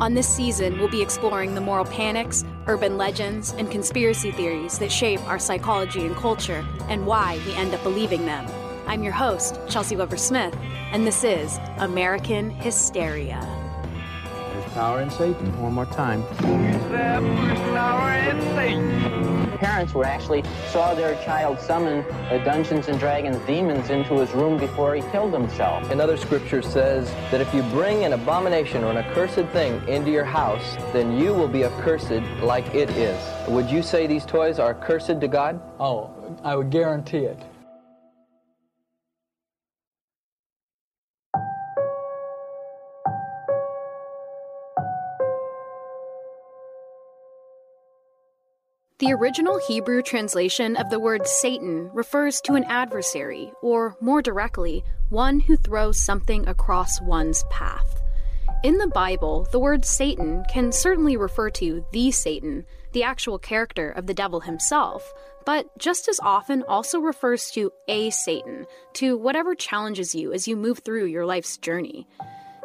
On this season, we'll be exploring the moral panics, urban legends, and conspiracy theories that shape our psychology and culture and why we end up believing them. I'm your host, Chelsea Weber Smith, and this is American Hysteria. There's power in Satan. One more time. There's power in Satan. Parents were actually saw their child summon the Dungeons and Dragons demons into his room before he killed himself. Another scripture says that if you bring an abomination or an accursed thing into your house, then you will be accursed like it is. Would you say these toys are accursed to God? Oh, I would guarantee it. The original Hebrew translation of the word Satan refers to an adversary, or more directly, one who throws something across one's path. In the Bible, the word Satan can certainly refer to the Satan, the actual character of the devil himself, but just as often also refers to a Satan, to whatever challenges you as you move through your life's journey.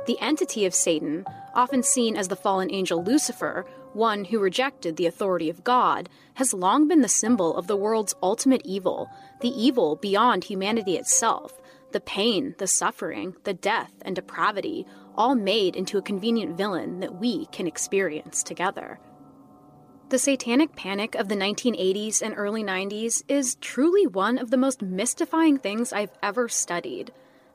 The entity of Satan, often seen as the fallen angel Lucifer, one who rejected the authority of God, has long been the symbol of the world's ultimate evil, the evil beyond humanity itself, the pain, the suffering, the death, and depravity, all made into a convenient villain that we can experience together. The satanic panic of the 1980s and early 90s is truly one of the most mystifying things I've ever studied.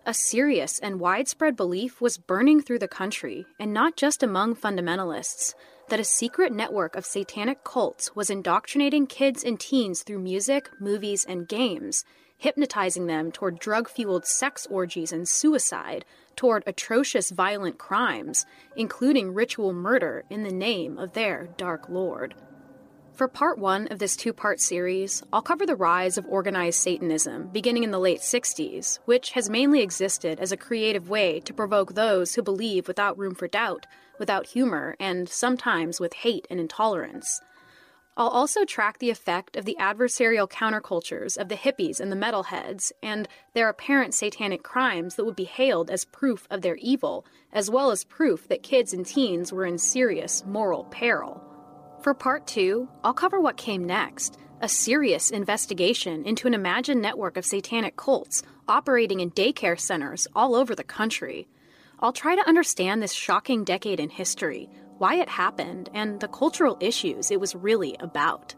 A serious and widespread belief was burning through the country, and not just among fundamentalists that a secret network of satanic cults was indoctrinating kids and teens through music, movies, and games, hypnotizing them toward drug fueled sex orgies and suicide, toward atrocious violent crimes, including ritual murder in the name of their Dark Lord. For part one of this two part series, I'll cover the rise of organized Satanism beginning in the late 60s, which has mainly existed as a creative way to provoke those who believe without room for doubt without humor, and sometimes with hate and intolerance. I'll also track the effect of the adversarial countercultures of the hippies and the metalheads, and their apparent satanic crimes that would be hailed as proof of their evil, as well as proof that kids and teens were in serious moral peril. For part two, I'll cover what came next a serious investigation into an imagined network of satanic cults operating in daycare centers all over the country. I'll try to understand this shocking decade in history, why it happened, and the cultural issues it was really about.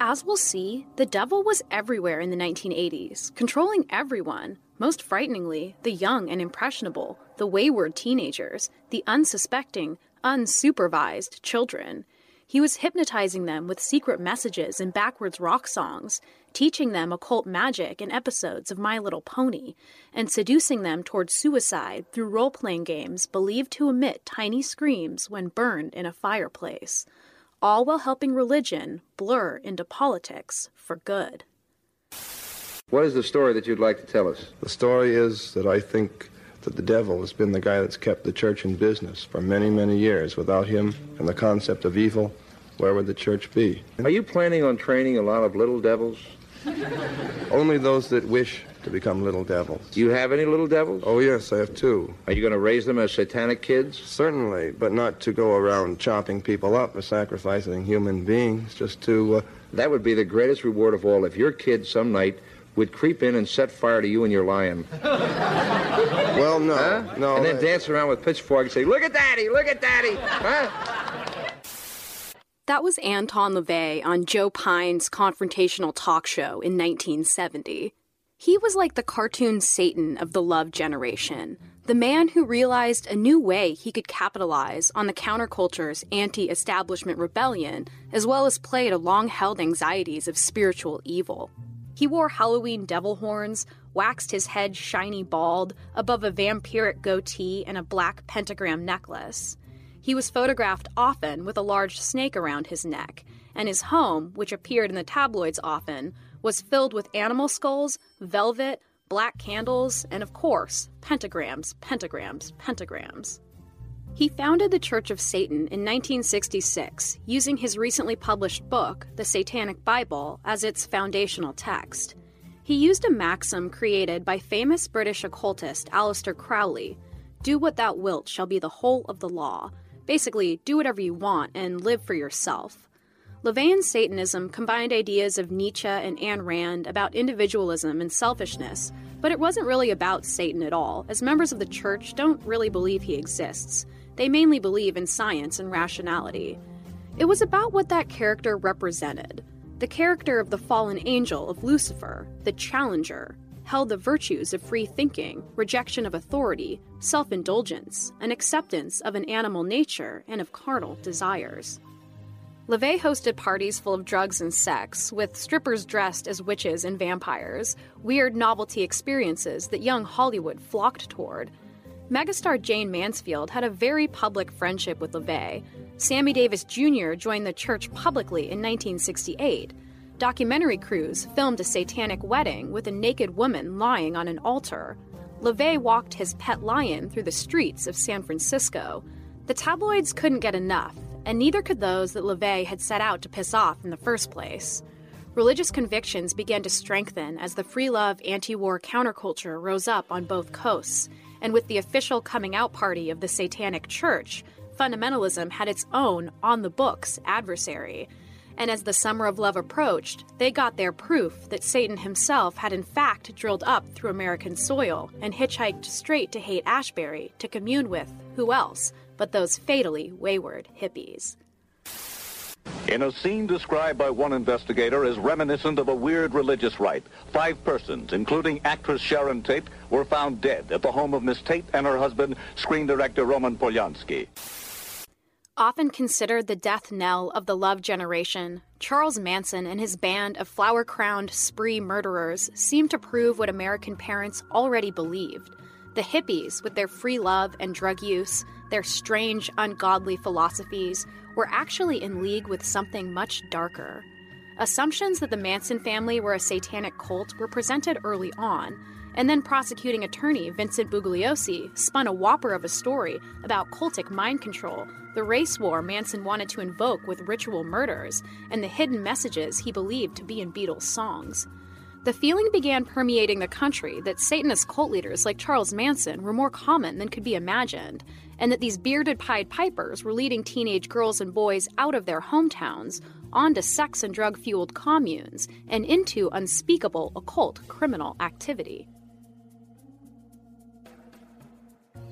As we'll see, the devil was everywhere in the 1980s, controlling everyone, most frighteningly, the young and impressionable, the wayward teenagers, the unsuspecting, unsupervised children. He was hypnotizing them with secret messages and backwards rock songs, teaching them occult magic in episodes of My Little Pony, and seducing them toward suicide through role playing games believed to emit tiny screams when burned in a fireplace, all while helping religion blur into politics for good. What is the story that you'd like to tell us? The story is that I think that the devil has been the guy that's kept the church in business for many, many years. Without him and the concept of evil, where would the church be? Are you planning on training a lot of little devils? Only those that wish to become little devils. Do you have any little devils? Oh, yes, I have two. Are you going to raise them as satanic kids? Certainly, but not to go around chopping people up or sacrificing human beings, just to. Uh... That would be the greatest reward of all if your kid some night would creep in and set fire to you and your lion. well, no. Huh? No. And then dance around with pitchfork and say, Look at Daddy, look at Daddy. Huh? That was Anton LaVey on Joe Pine's confrontational talk show in 1970. He was like the cartoon Satan of the love generation, the man who realized a new way he could capitalize on the counterculture's anti establishment rebellion, as well as play to long held anxieties of spiritual evil. He wore Halloween devil horns, waxed his head shiny bald, above a vampiric goatee and a black pentagram necklace. He was photographed often with a large snake around his neck, and his home, which appeared in the tabloids often, was filled with animal skulls, velvet, black candles, and of course, pentagrams, pentagrams, pentagrams. He founded the Church of Satan in 1966, using his recently published book, The Satanic Bible, as its foundational text. He used a maxim created by famous British occultist Aleister Crowley Do what thou wilt shall be the whole of the law Basically, do whatever you want and live for yourself. LaVeyan Satanism combined ideas of Nietzsche and Ayn Rand about individualism and selfishness, but it wasn't really about Satan at all, as members of the church don't really believe he exists. They mainly believe in science and rationality. It was about what that character represented the character of the fallen angel of Lucifer, the challenger, held the virtues of free thinking, rejection of authority, self indulgence, and acceptance of an animal nature and of carnal desires. LaVey hosted parties full of drugs and sex, with strippers dressed as witches and vampires, weird novelty experiences that young Hollywood flocked toward. Megastar Jayne Mansfield had a very public friendship with LaVey. Sammy Davis Jr. joined the church publicly in 1968. Documentary crews filmed a satanic wedding with a naked woman lying on an altar. LaVey walked his pet lion through the streets of San Francisco. The tabloids couldn't get enough, and neither could those that LaVey had set out to piss off in the first place. Religious convictions began to strengthen as the free love anti war counterculture rose up on both coasts, and with the official coming out party of the Satanic Church, fundamentalism had its own on the books adversary. And as the Summer of Love approached, they got their proof that Satan himself had in fact drilled up through American soil and hitchhiked straight to Haight Ashbury to commune with who else but those fatally wayward hippies. In a scene described by one investigator as reminiscent of a weird religious rite, five persons, including actress Sharon Tate, were found dead at the home of Miss Tate and her husband, screen director Roman Polanski. Often considered the death knell of the love generation, Charles Manson and his band of flower crowned spree murderers seemed to prove what American parents already believed. The hippies, with their free love and drug use, their strange, ungodly philosophies, were actually in league with something much darker. Assumptions that the Manson family were a satanic cult were presented early on, and then prosecuting attorney Vincent Bugliosi spun a whopper of a story about cultic mind control, the race war Manson wanted to invoke with ritual murders, and the hidden messages he believed to be in Beatles songs. The feeling began permeating the country that Satanist cult leaders like Charles Manson were more common than could be imagined, and that these bearded Pied Pipers were leading teenage girls and boys out of their hometowns onto sex and drug fueled communes and into unspeakable occult criminal activity.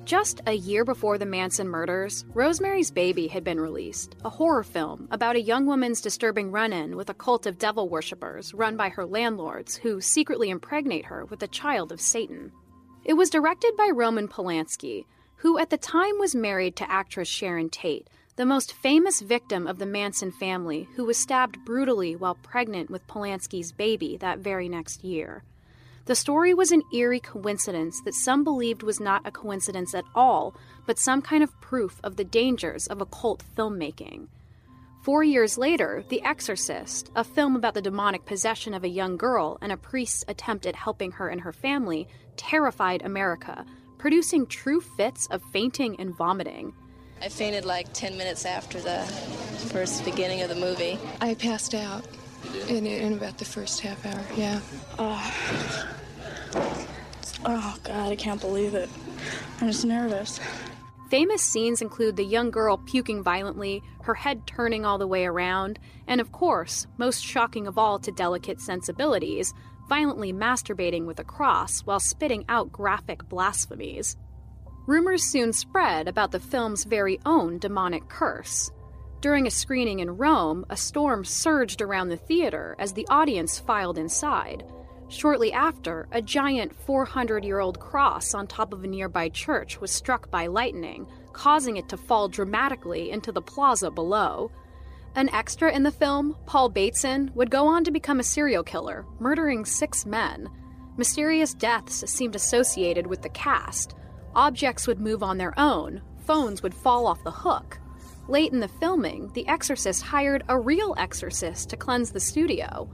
Just a year before the Manson murders, Rosemary's Baby had been released, a horror film about a young woman's disturbing run in with a cult of devil worshippers run by her landlords who secretly impregnate her with a child of Satan. It was directed by Roman Polanski, who at the time was married to actress Sharon Tate, the most famous victim of the Manson family, who was stabbed brutally while pregnant with Polanski's baby that very next year. The story was an eerie coincidence that some believed was not a coincidence at all, but some kind of proof of the dangers of occult filmmaking. Four years later, The Exorcist, a film about the demonic possession of a young girl and a priest's attempt at helping her and her family, terrified America, producing true fits of fainting and vomiting. I fainted like 10 minutes after the first beginning of the movie. I passed out in, in about the first half hour, yeah. Oh. oh, God, I can't believe it. I'm just nervous. Famous scenes include the young girl puking violently, her head turning all the way around, and of course, most shocking of all to delicate sensibilities, violently masturbating with a cross while spitting out graphic blasphemies. Rumors soon spread about the film's very own demonic curse. During a screening in Rome, a storm surged around the theater as the audience filed inside. Shortly after, a giant 400 year old cross on top of a nearby church was struck by lightning, causing it to fall dramatically into the plaza below. An extra in the film, Paul Bateson, would go on to become a serial killer, murdering six men. Mysterious deaths seemed associated with the cast. Objects would move on their own, phones would fall off the hook. Late in the filming, The Exorcist hired a real exorcist to cleanse the studio.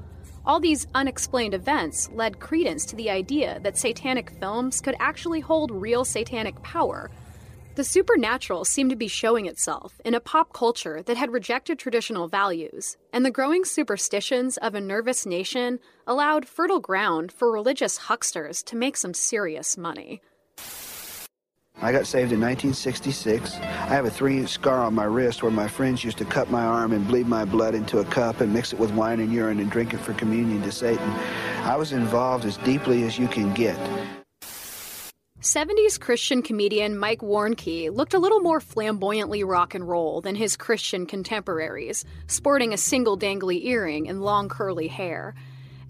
All these unexplained events led credence to the idea that satanic films could actually hold real satanic power, the supernatural seemed to be showing itself in a pop culture that had rejected traditional values, and the growing superstitions of a nervous nation allowed fertile ground for religious hucksters to make some serious money. I got saved in 1966. I have a three inch scar on my wrist where my friends used to cut my arm and bleed my blood into a cup and mix it with wine and urine and drink it for communion to Satan. I was involved as deeply as you can get. 70s Christian comedian Mike Warnke looked a little more flamboyantly rock and roll than his Christian contemporaries, sporting a single dangly earring and long curly hair.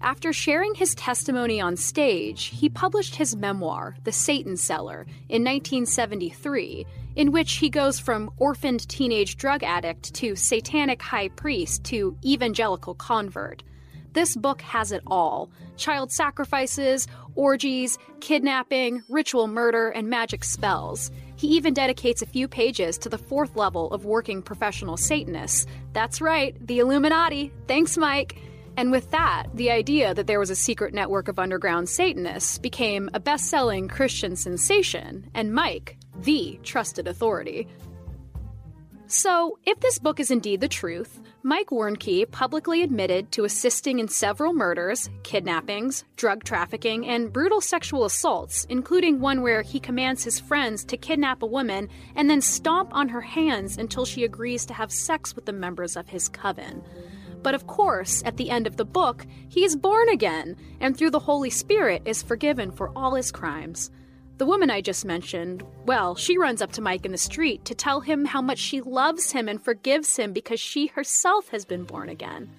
After sharing his testimony on stage, he published his memoir, The Satan Seller, in 1973, in which he goes from orphaned teenage drug addict to satanic high priest to evangelical convert. This book has it all child sacrifices, orgies, kidnapping, ritual murder, and magic spells. He even dedicates a few pages to the fourth level of working professional Satanists. That's right, the Illuminati. Thanks, Mike. And with that, the idea that there was a secret network of underground Satanists became a best selling Christian sensation, and Mike, the trusted authority. So, if this book is indeed the truth, Mike Warnke publicly admitted to assisting in several murders, kidnappings, drug trafficking, and brutal sexual assaults, including one where he commands his friends to kidnap a woman and then stomp on her hands until she agrees to have sex with the members of his coven. But of course, at the end of the book, he is born again, and through the Holy Spirit is forgiven for all his crimes. The woman I just mentioned, well, she runs up to Mike in the street to tell him how much she loves him and forgives him because she herself has been born again.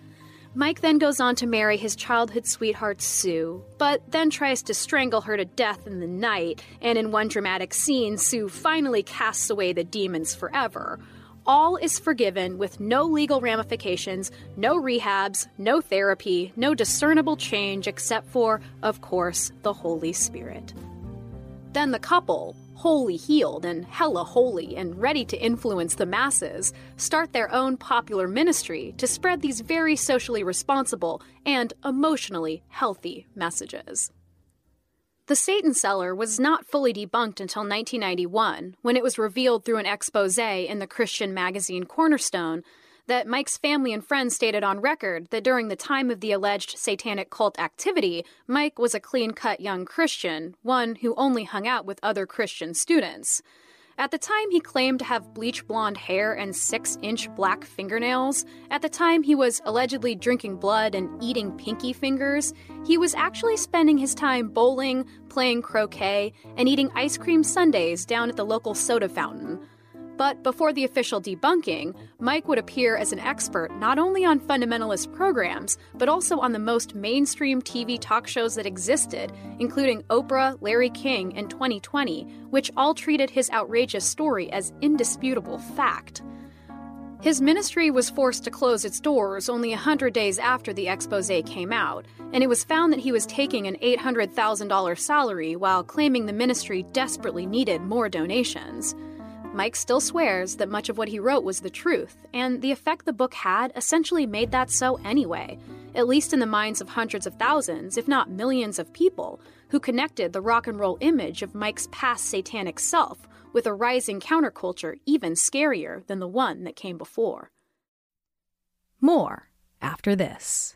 Mike then goes on to marry his childhood sweetheart Sue, but then tries to strangle her to death in the night, and in one dramatic scene, Sue finally casts away the demons forever all is forgiven with no legal ramifications, no rehabs, no therapy, no discernible change except for, of course, the Holy Spirit. Then the couple, wholly healed and hella holy and ready to influence the masses, start their own popular ministry to spread these very socially responsible and emotionally healthy messages. The Satan Seller was not fully debunked until 1991, when it was revealed through an expose in the Christian magazine Cornerstone that Mike's family and friends stated on record that during the time of the alleged satanic cult activity, Mike was a clean cut young Christian, one who only hung out with other Christian students. At the time, he claimed to have bleach blonde hair and six inch black fingernails. At the time, he was allegedly drinking blood and eating pinky fingers. He was actually spending his time bowling, playing croquet, and eating ice cream sundaes down at the local soda fountain. But before the official debunking, Mike would appear as an expert not only on fundamentalist programs, but also on the most mainstream TV talk shows that existed, including Oprah, Larry King, and 2020, which all treated his outrageous story as indisputable fact. His ministry was forced to close its doors only a 100 days after the expose came out, and it was found that he was taking an $800,000 salary while claiming the ministry desperately needed more donations. Mike still swears that much of what he wrote was the truth, and the effect the book had essentially made that so anyway, at least in the minds of hundreds of thousands, if not millions of people, who connected the rock and roll image of Mike's past satanic self with a rising counterculture even scarier than the one that came before. More after this.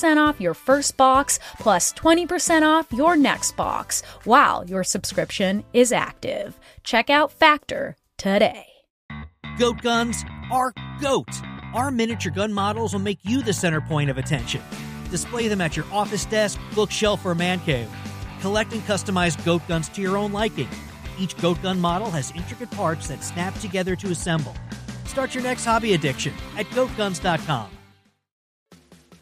20% off your first box plus 20% off your next box while your subscription is active. Check out Factor today. Goat guns are goat. Our miniature gun models will make you the center point of attention. Display them at your office desk, bookshelf, or man cave. Collect and customize goat guns to your own liking. Each goat gun model has intricate parts that snap together to assemble. Start your next hobby addiction at goatguns.com.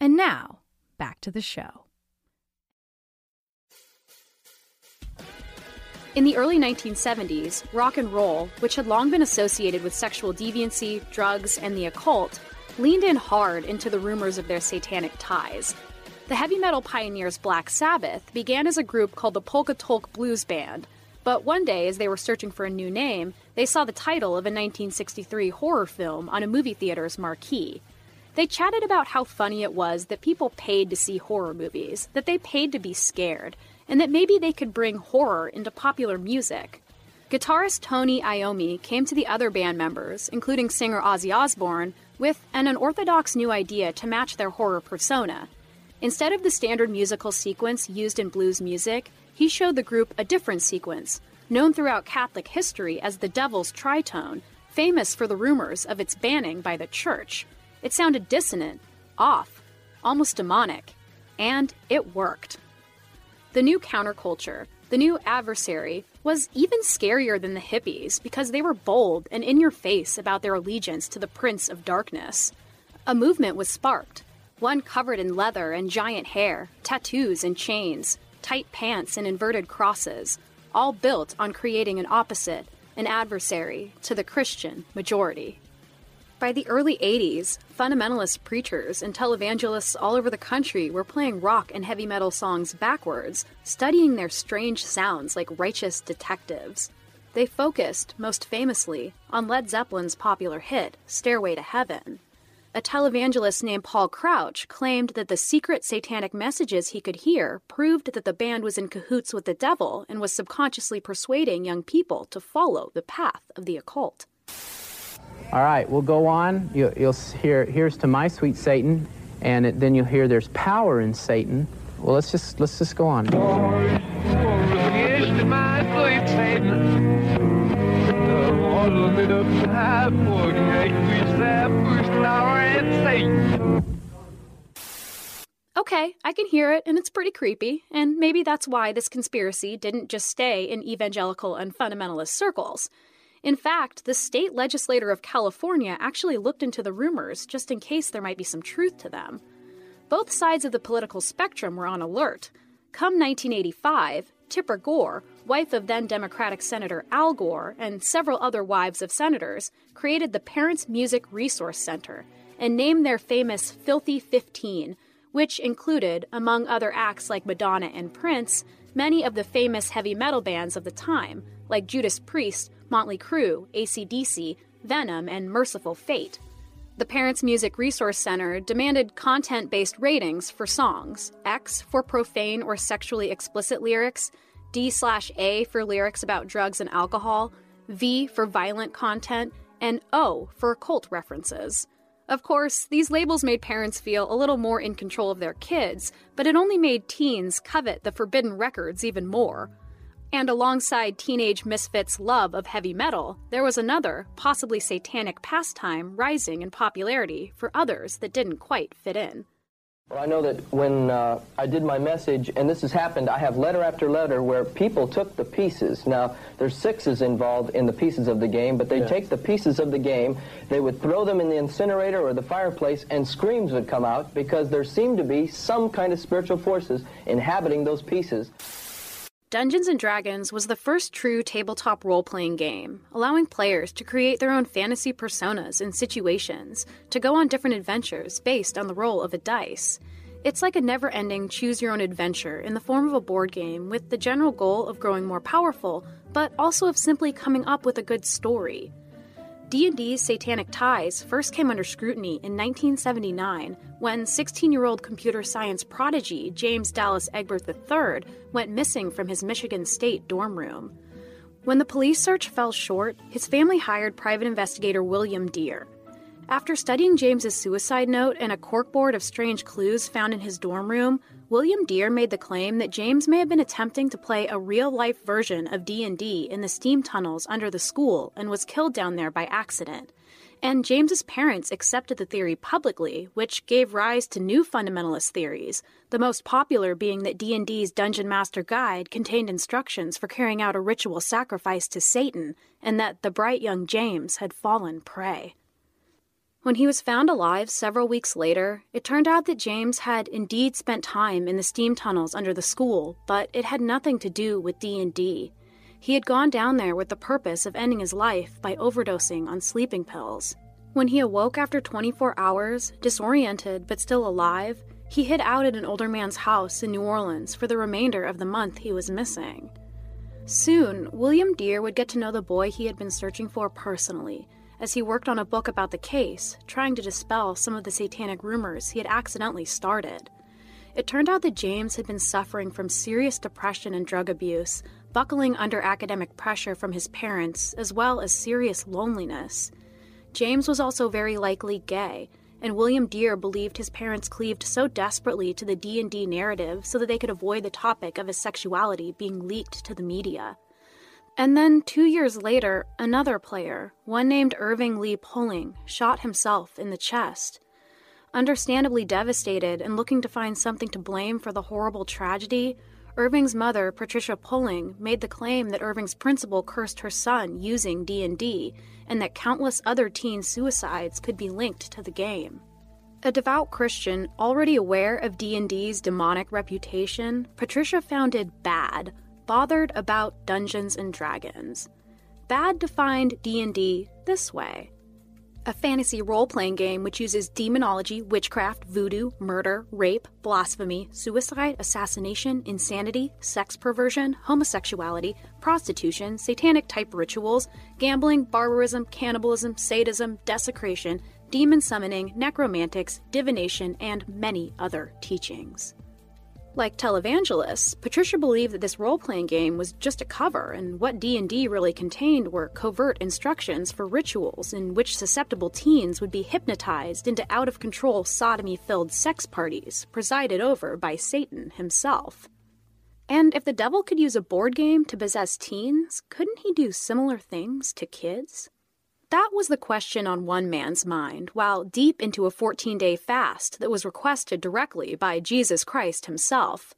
And now, back to the show. In the early 1970s, rock and roll, which had long been associated with sexual deviancy, drugs, and the occult, leaned in hard into the rumors of their satanic ties. The heavy metal pioneers Black Sabbath began as a group called the Polka Tulk Blues Band, but one day, as they were searching for a new name, they saw the title of a 1963 horror film on a movie theater's marquee. They chatted about how funny it was that people paid to see horror movies, that they paid to be scared, and that maybe they could bring horror into popular music. Guitarist Tony Iommi came to the other band members, including singer Ozzy Osbourne, with an unorthodox new idea to match their horror persona. Instead of the standard musical sequence used in blues music, he showed the group a different sequence, known throughout Catholic history as the Devil's Tritone, famous for the rumors of its banning by the Church. It sounded dissonant, off, almost demonic, and it worked. The new counterculture, the new adversary, was even scarier than the hippies because they were bold and in your face about their allegiance to the Prince of Darkness. A movement was sparked, one covered in leather and giant hair, tattoos and chains, tight pants and inverted crosses, all built on creating an opposite, an adversary, to the Christian majority. By the early 80s, fundamentalist preachers and televangelists all over the country were playing rock and heavy metal songs backwards, studying their strange sounds like righteous detectives. They focused, most famously, on Led Zeppelin's popular hit, Stairway to Heaven. A televangelist named Paul Crouch claimed that the secret satanic messages he could hear proved that the band was in cahoots with the devil and was subconsciously persuading young people to follow the path of the occult. All right, we'll go on. You, will hear, here's to my sweet Satan, and it, then you'll hear there's power in Satan. Well, let's just let's just go on. Okay, I can hear it, and it's pretty creepy, and maybe that's why this conspiracy didn't just stay in evangelical and fundamentalist circles. In fact, the state legislator of California actually looked into the rumors just in case there might be some truth to them. Both sides of the political spectrum were on alert. Come 1985, Tipper Gore, wife of then Democratic Senator Al Gore, and several other wives of senators, created the Parents Music Resource Center and named their famous Filthy 15, which included, among other acts like Madonna and Prince, many of the famous heavy metal bands of the time, like Judas Priest, Motley Crue, ACDC, Venom, and Mercyful Fate. The Parents Music Resource Center demanded content based ratings for songs X for profane or sexually explicit lyrics, D slash A for lyrics about drugs and alcohol, V for violent content, and O for occult references. Of course, these labels made parents feel a little more in control of their kids, but it only made teens covet the forbidden records even more. And alongside teenage misfits' love of heavy metal, there was another, possibly satanic pastime rising in popularity for others that didn't quite fit in. Well, I know that when uh, I did my message, and this has happened, I have letter after letter where people took the pieces. Now, there's sixes involved in the pieces of the game, but they yeah. take the pieces of the game, they would throw them in the incinerator or the fireplace, and screams would come out because there seemed to be some kind of spiritual forces inhabiting those pieces. Dungeons and Dragons was the first true tabletop role playing game, allowing players to create their own fantasy personas and situations, to go on different adventures based on the roll of a dice. It's like a never ending choose your own adventure in the form of a board game with the general goal of growing more powerful, but also of simply coming up with a good story. D&D's Satanic Ties first came under scrutiny in 1979 when 16-year-old computer science prodigy James Dallas Egbert III went missing from his Michigan State dorm room. When the police search fell short, his family hired private investigator William Dear. After studying James's suicide note and a corkboard of strange clues found in his dorm room, William Dear made the claim that James may have been attempting to play a real-life version of D&D in the steam tunnels under the school and was killed down there by accident. And James's parents accepted the theory publicly, which gave rise to new fundamentalist theories, the most popular being that D&D's Dungeon Master Guide contained instructions for carrying out a ritual sacrifice to Satan, and that the bright young James had fallen prey. When he was found alive several weeks later, it turned out that James had indeed spent time in the steam tunnels under the school, but it had nothing to do with D&D. He had gone down there with the purpose of ending his life by overdosing on sleeping pills. When he awoke after 24 hours, disoriented but still alive, he hid out at an older man's house in New Orleans for the remainder of the month he was missing. Soon, William Dear would get to know the boy he had been searching for personally as he worked on a book about the case, trying to dispel some of the satanic rumors he had accidentally started. It turned out that James had been suffering from serious depression and drug abuse, buckling under academic pressure from his parents, as well as serious loneliness. James was also very likely gay, and William Dear believed his parents cleaved so desperately to the D&D narrative so that they could avoid the topic of his sexuality being leaked to the media. And then, two years later, another player, one named Irving Lee Pulling, shot himself in the chest. Understandably devastated and looking to find something to blame for the horrible tragedy, Irving's mother, Patricia Pulling, made the claim that Irving's principal cursed her son using D&D and that countless other teen suicides could be linked to the game. A devout Christian, already aware of D&D's demonic reputation, Patricia founded BAD, bothered about Dungeons and Dragons. Bad defined D&D this way: a fantasy role-playing game which uses demonology, witchcraft, voodoo, murder, rape, blasphemy, suicide, assassination, insanity, sex perversion, homosexuality, prostitution, satanic type rituals, gambling, barbarism, cannibalism, sadism, desecration, demon summoning, necromantics, divination, and many other teachings. Like televangelists, Patricia believed that this role-playing game was just a cover, and what D&D really contained were covert instructions for rituals in which susceptible teens would be hypnotized into out-of-control sodomy-filled sex parties presided over by Satan himself. And if the devil could use a board game to possess teens, couldn't he do similar things to kids? That was the question on one man's mind while deep into a 14 day fast that was requested directly by Jesus Christ himself.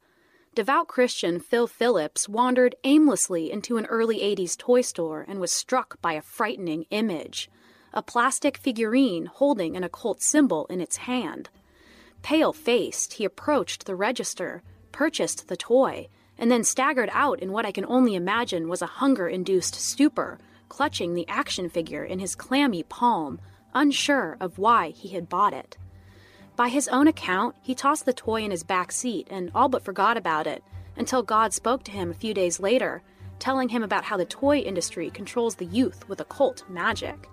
Devout Christian Phil Phillips wandered aimlessly into an early 80s toy store and was struck by a frightening image a plastic figurine holding an occult symbol in its hand. Pale faced, he approached the register, purchased the toy, and then staggered out in what I can only imagine was a hunger induced stupor clutching the action figure in his clammy palm, unsure of why he had bought it. By his own account, he tossed the toy in his back seat and all but forgot about it until God spoke to him a few days later, telling him about how the toy industry controls the youth with occult magic.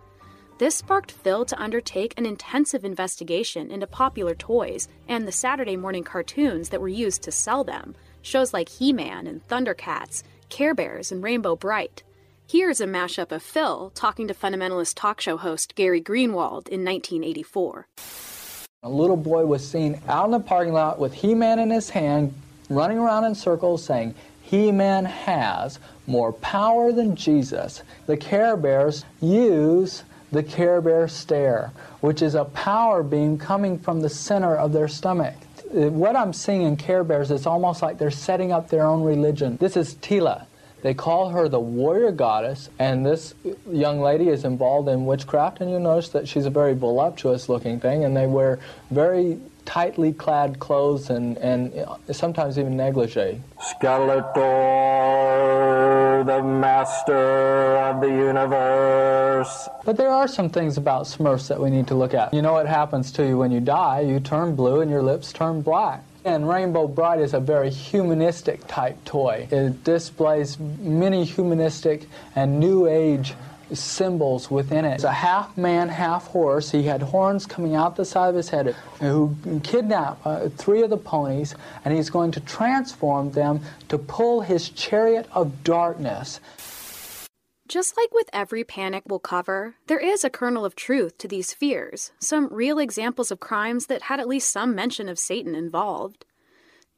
This sparked Phil to undertake an intensive investigation into popular toys and the Saturday morning cartoons that were used to sell them, shows like He Man and Thundercats, Care Bears, and Rainbow Brite. Here's a mashup of Phil talking to fundamentalist talk show host Gary Greenwald in 1984. A little boy was seen out in the parking lot with He Man in his hand, running around in circles saying, He Man has more power than Jesus. The Care Bears use the Care Bear stare, which is a power beam coming from the center of their stomach. What I'm seeing in Care Bears is almost like they're setting up their own religion. This is Teela. They call her the warrior goddess, and this young lady is involved in witchcraft, and you'll notice that she's a very voluptuous looking thing, and they wear very tightly clad clothes and, and sometimes even negligee. Skeletor, the master of the universe. But there are some things about Smurfs that we need to look at. You know what happens to you when you die? You turn blue and your lips turn black. And Rainbow Brite is a very humanistic type toy. It displays many humanistic and new age symbols within it. It's a half man, half horse. He had horns coming out the side of his head who kidnapped uh, three of the ponies, and he's going to transform them to pull his chariot of darkness. Just like with every panic we'll cover, there is a kernel of truth to these fears, some real examples of crimes that had at least some mention of Satan involved.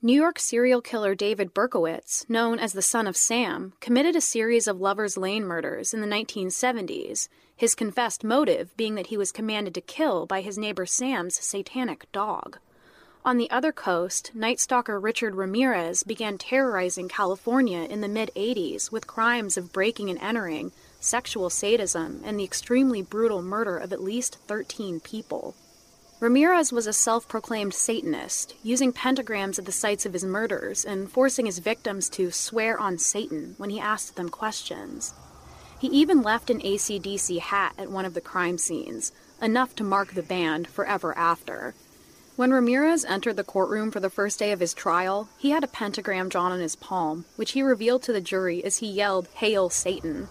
New York serial killer David Berkowitz, known as the Son of Sam, committed a series of Lover's Lane murders in the 1970s, his confessed motive being that he was commanded to kill by his neighbor Sam's satanic dog. On the other coast, Night Stalker Richard Ramirez began terrorizing California in the mid 80s with crimes of breaking and entering, sexual sadism, and the extremely brutal murder of at least 13 people. Ramirez was a self proclaimed Satanist, using pentagrams at the sites of his murders and forcing his victims to swear on Satan when he asked them questions. He even left an ACDC hat at one of the crime scenes, enough to mark the band forever after. When Ramirez entered the courtroom for the first day of his trial, he had a pentagram drawn on his palm, which he revealed to the jury as he yelled, Hail Satan!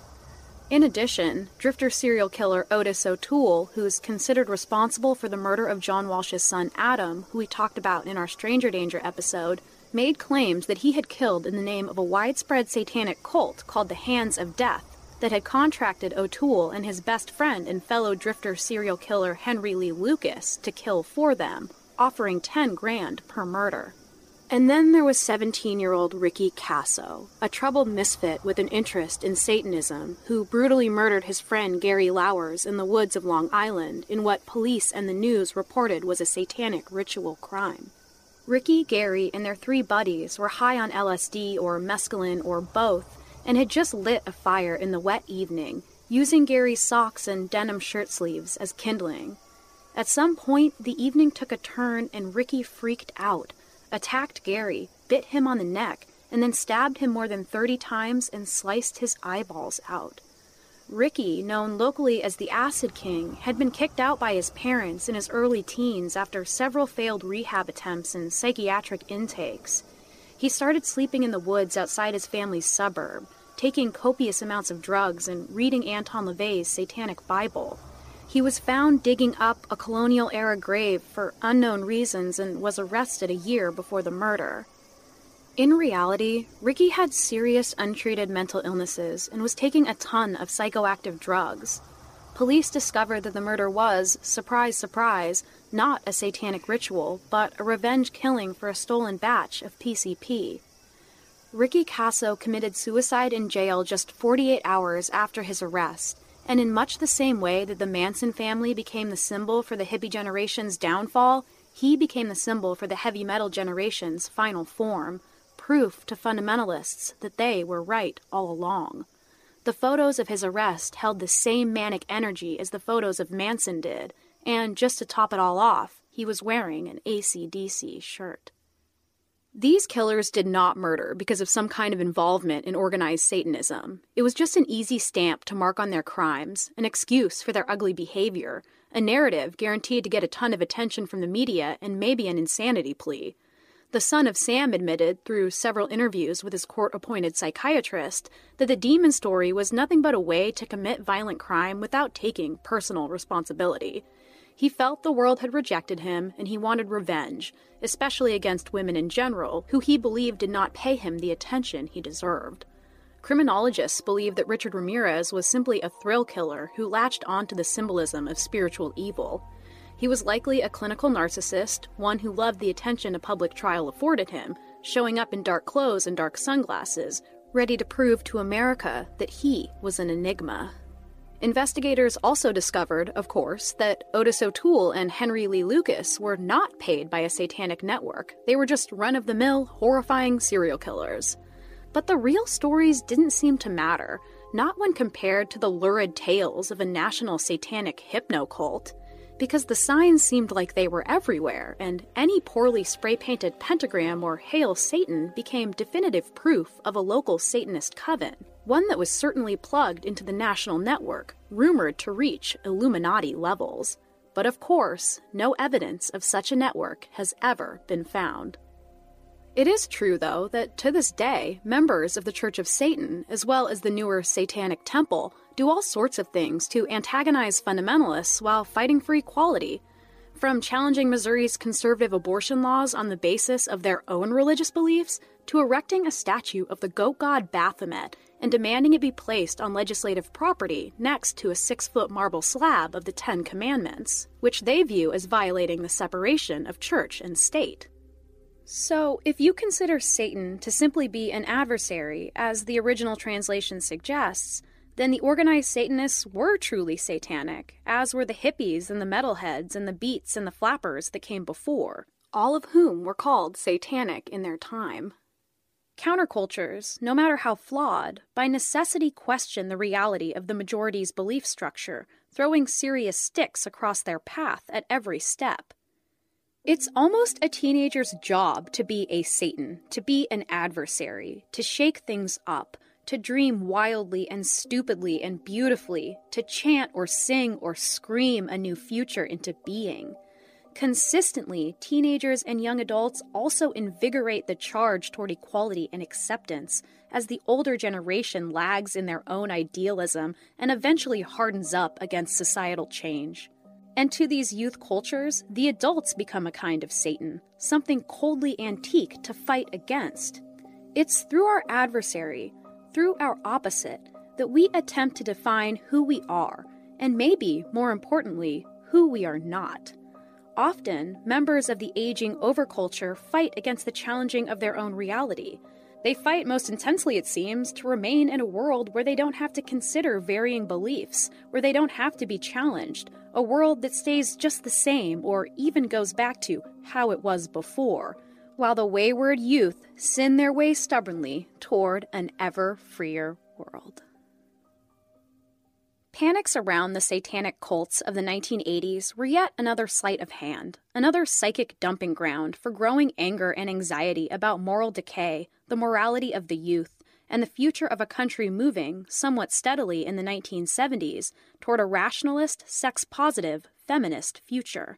In addition, drifter serial killer Otis O'Toole, who's considered responsible for the murder of John Walsh's son Adam, who we talked about in our Stranger Danger episode, made claims that he had killed in the name of a widespread satanic cult called the Hands of Death that had contracted O'Toole and his best friend and fellow drifter serial killer Henry Lee Lucas to kill for them, offering 10 grand per murder. And then there was 17 year old Ricky Kasso, a troubled misfit with an interest in Satanism, who brutally murdered his friend Gary Lauwers in the woods of Long Island in what police and the news reported was a satanic ritual crime. Ricky, Gary, and their three buddies were high on LSD or mescaline or both and had just lit a fire in the wet evening, using Gary's socks and denim shirt sleeves as kindling. At some point, the evening took a turn and Ricky freaked out attacked Gary, bit him on the neck, and then stabbed him more than 30 times and sliced his eyeballs out. Ricky, known locally as the Acid King, had been kicked out by his parents in his early teens after several failed rehab attempts and psychiatric intakes. He started sleeping in the woods outside his family's suburb, taking copious amounts of drugs and reading Anton LaVey's Satanic Bible. He was found digging up a colonial era grave for unknown reasons and was arrested a year before the murder. In reality, Ricky had serious untreated mental illnesses and was taking a ton of psychoactive drugs. Police discovered that the murder was, surprise, surprise, not a satanic ritual, but a revenge killing for a stolen batch of PCP. Ricky Kasso committed suicide in jail just 48 hours after his arrest and in much the same way that the Manson family became the symbol for the hippie generation's downfall, he became the symbol for the heavy metal generation's final form, proof to fundamentalists that they were right all along. The photos of his arrest held the same manic energy as the photos of Manson did, and just to top it all off, he was wearing an ACDC shirt. These killers did not murder because of some kind of involvement in organized Satanism. It was just an easy stamp to mark on their crimes, an excuse for their ugly behavior, a narrative guaranteed to get a ton of attention from the media and maybe an insanity plea. The son of Sam admitted, through several interviews with his court appointed psychiatrist, that the demon story was nothing but a way to commit violent crime without taking personal responsibility. He felt the world had rejected him and he wanted revenge, especially against women in general, who he believed did not pay him the attention he deserved. Criminologists believe that Richard Ramirez was simply a thrill killer who latched onto the symbolism of spiritual evil. He was likely a clinical narcissist, one who loved the attention a public trial afforded him, showing up in dark clothes and dark sunglasses, ready to prove to America that he was an enigma. Investigators also discovered, of course, that Otis O'Toole and Henry Lee Lucas were not paid by a satanic network. They were just run of the mill, horrifying serial killers. But the real stories didn't seem to matter, not when compared to the lurid tales of a national satanic hypno cult, because the signs seemed like they were everywhere, and any poorly spray painted pentagram or Hail Satan became definitive proof of a local Satanist coven, one that was certainly plugged into the national network, rumored to reach Illuminati levels. But of course, no evidence of such a network has ever been found. It is true, though, that to this day, members of the Church of Satan, as well as the newer Satanic Temple, do all sorts of things to antagonize fundamentalists while fighting for equality. From challenging Missouri's conservative abortion laws on the basis of their own religious beliefs, to erecting a statue of the goat god Baphomet and demanding it be placed on legislative property next to a six foot marble slab of the Ten Commandments, which they view as violating the separation of church and state. So, if you consider Satan to simply be an adversary, as the original translation suggests, then the organized Satanists were truly satanic, as were the hippies and the metalheads and the beats and the flappers that came before, all of whom were called satanic in their time. Countercultures, no matter how flawed, by necessity question the reality of the majority's belief structure, throwing serious sticks across their path at every step. It's almost a teenager's job to be a Satan, to be an adversary, to shake things up, to dream wildly and stupidly and beautifully, to chant or sing or scream a new future into being. Consistently, teenagers and young adults also invigorate the charge toward equality and acceptance as the older generation lags in their own idealism and eventually hardens up against societal change. And to these youth cultures, the adults become a kind of Satan, something coldly antique to fight against. It's through our adversary, through our opposite, that we attempt to define who we are, and maybe, more importantly, who we are not. Often, members of the aging overculture fight against the challenging of their own reality. They fight most intensely, it seems, to remain in a world where they don't have to consider varying beliefs, where they don't have to be challenged, a world that stays just the same or even goes back to how it was before, while the wayward youth sin their way stubbornly toward an ever freer world. Panics around the satanic cults of the 1980s were yet another sleight of hand, another psychic dumping ground for growing anger and anxiety about moral decay, the morality of the youth, and the future of a country moving, somewhat steadily in the 1970s, toward a rationalist, sex positive, feminist future.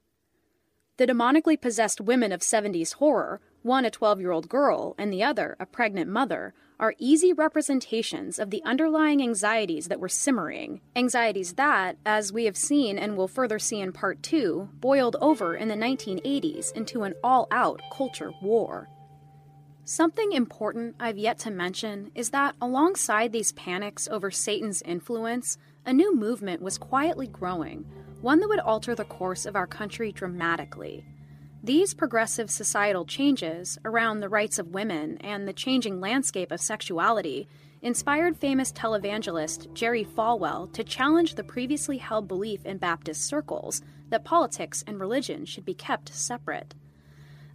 The demonically possessed women of 70s horror, one a 12 year old girl and the other a pregnant mother, are easy representations of the underlying anxieties that were simmering. Anxieties that, as we have seen and will further see in part two, boiled over in the 1980s into an all out culture war. Something important I've yet to mention is that alongside these panics over Satan's influence, a new movement was quietly growing, one that would alter the course of our country dramatically. These progressive societal changes around the rights of women and the changing landscape of sexuality inspired famous televangelist Jerry Falwell to challenge the previously held belief in Baptist circles that politics and religion should be kept separate.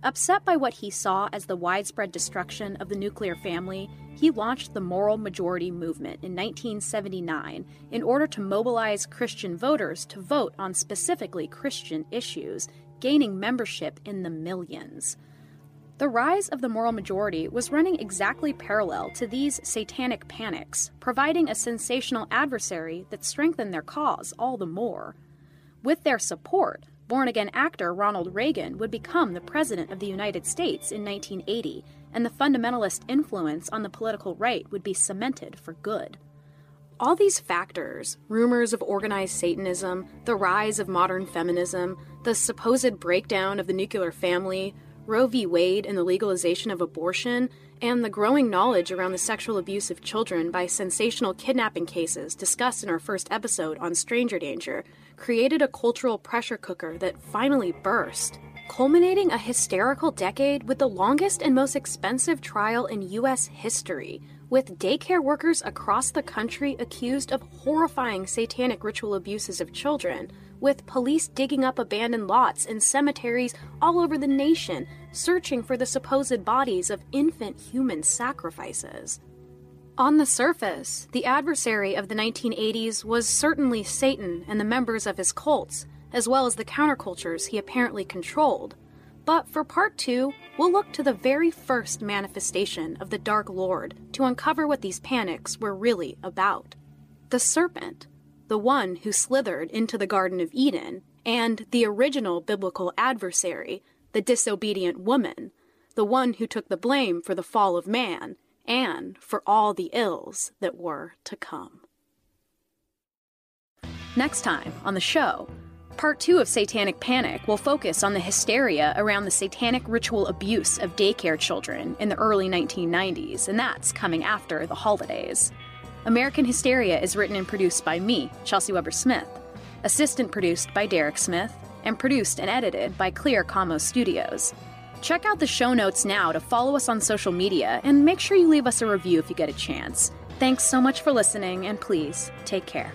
Upset by what he saw as the widespread destruction of the nuclear family, he launched the Moral Majority Movement in 1979 in order to mobilize Christian voters to vote on specifically Christian issues, gaining membership in the millions. The rise of the moral majority was running exactly parallel to these satanic panics, providing a sensational adversary that strengthened their cause all the more. With their support, born again actor Ronald Reagan would become the President of the United States in 1980, and the fundamentalist influence on the political right would be cemented for good. All these factors rumors of organized Satanism, the rise of modern feminism, the supposed breakdown of the nuclear family, Roe v. Wade and the legalization of abortion, and the growing knowledge around the sexual abuse of children by sensational kidnapping cases discussed in our first episode on stranger danger created a cultural pressure cooker that finally burst, culminating a hysterical decade with the longest and most expensive trial in U.S. history, with daycare workers across the country accused of horrifying satanic ritual abuses of children, with police digging up abandoned lots and cemeteries all over the nation searching for the supposed bodies of infant human sacrifices. On the surface, the adversary of the 1980s was certainly Satan and the members of his cults, as well as the countercultures he apparently controlled. But for part two, we'll look to the very first manifestation of the Dark Lord to uncover what these panics were really about. The serpent, the one who slithered into the Garden of Eden, and the original biblical adversary, the disobedient woman, the one who took the blame for the fall of man and for all the ills that were to come. Next time on the show, part two of Satanic Panic will focus on the hysteria around the satanic ritual abuse of daycare children in the early 1990s, and that's coming after the holidays. American Hysteria is written and produced by me, Chelsea Weber Smith, assistant produced by Derek Smith, and produced and edited by Clear Como Studios. Check out the show notes now to follow us on social media and make sure you leave us a review if you get a chance. Thanks so much for listening, and please take care.